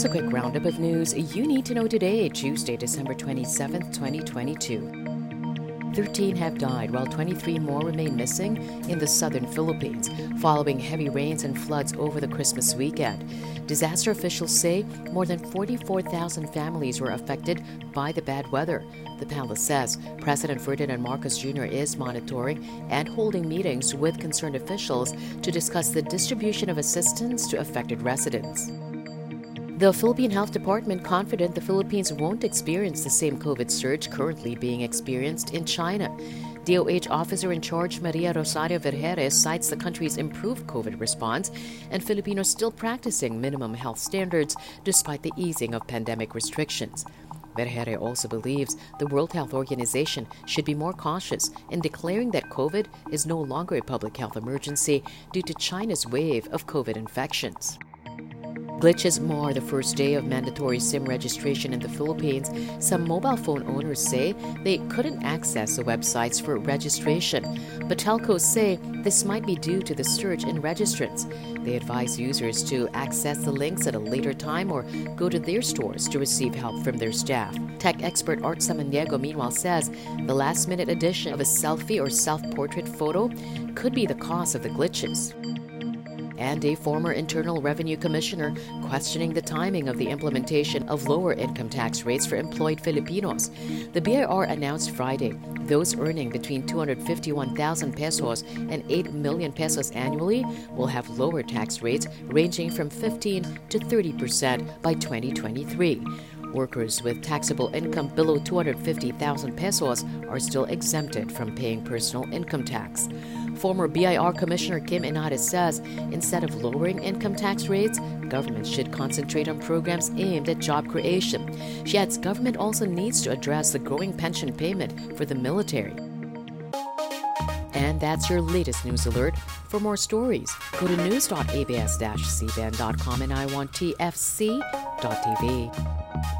Here's a quick roundup of news you need to know today, Tuesday, December 27, 2022. 13 have died, while 23 more remain missing in the southern Philippines following heavy rains and floods over the Christmas weekend. Disaster officials say more than 44,000 families were affected by the bad weather. The palace says President Ferdinand Marcos Jr. is monitoring and holding meetings with concerned officials to discuss the distribution of assistance to affected residents. The Philippine Health Department confident the Philippines won't experience the same COVID surge currently being experienced in China. DOH officer in charge Maria Rosario Vergeire cites the country's improved COVID response and Filipinos still practicing minimum health standards despite the easing of pandemic restrictions. Vergeire also believes the World Health Organization should be more cautious in declaring that COVID is no longer a public health emergency due to China's wave of COVID infections. Glitches mar the first day of mandatory SIM registration in the Philippines. Some mobile phone owners say they couldn't access the websites for registration, but telcos say this might be due to the surge in registrants. They advise users to access the links at a later time or go to their stores to receive help from their staff. Tech expert Art Samaniego, meanwhile, says the last minute addition of a selfie or self portrait photo could be the cause of the glitches and a former Internal Revenue Commissioner questioning the timing of the implementation of lower income tax rates for employed Filipinos. The BIR announced Friday those earning between 251,000 pesos and 8 million pesos annually will have lower tax rates ranging from 15 to 30 percent by 2023. Workers with taxable income below 250,000 pesos are still exempted from paying personal income tax. Former BIR Commissioner Kim Henares says instead of lowering income tax rates, government should concentrate on programs aimed at job creation. She adds government also needs to address the growing pension payment for the military. And that's your latest news alert. For more stories, go to news.abs-cbn.com and iwanttfc.tv.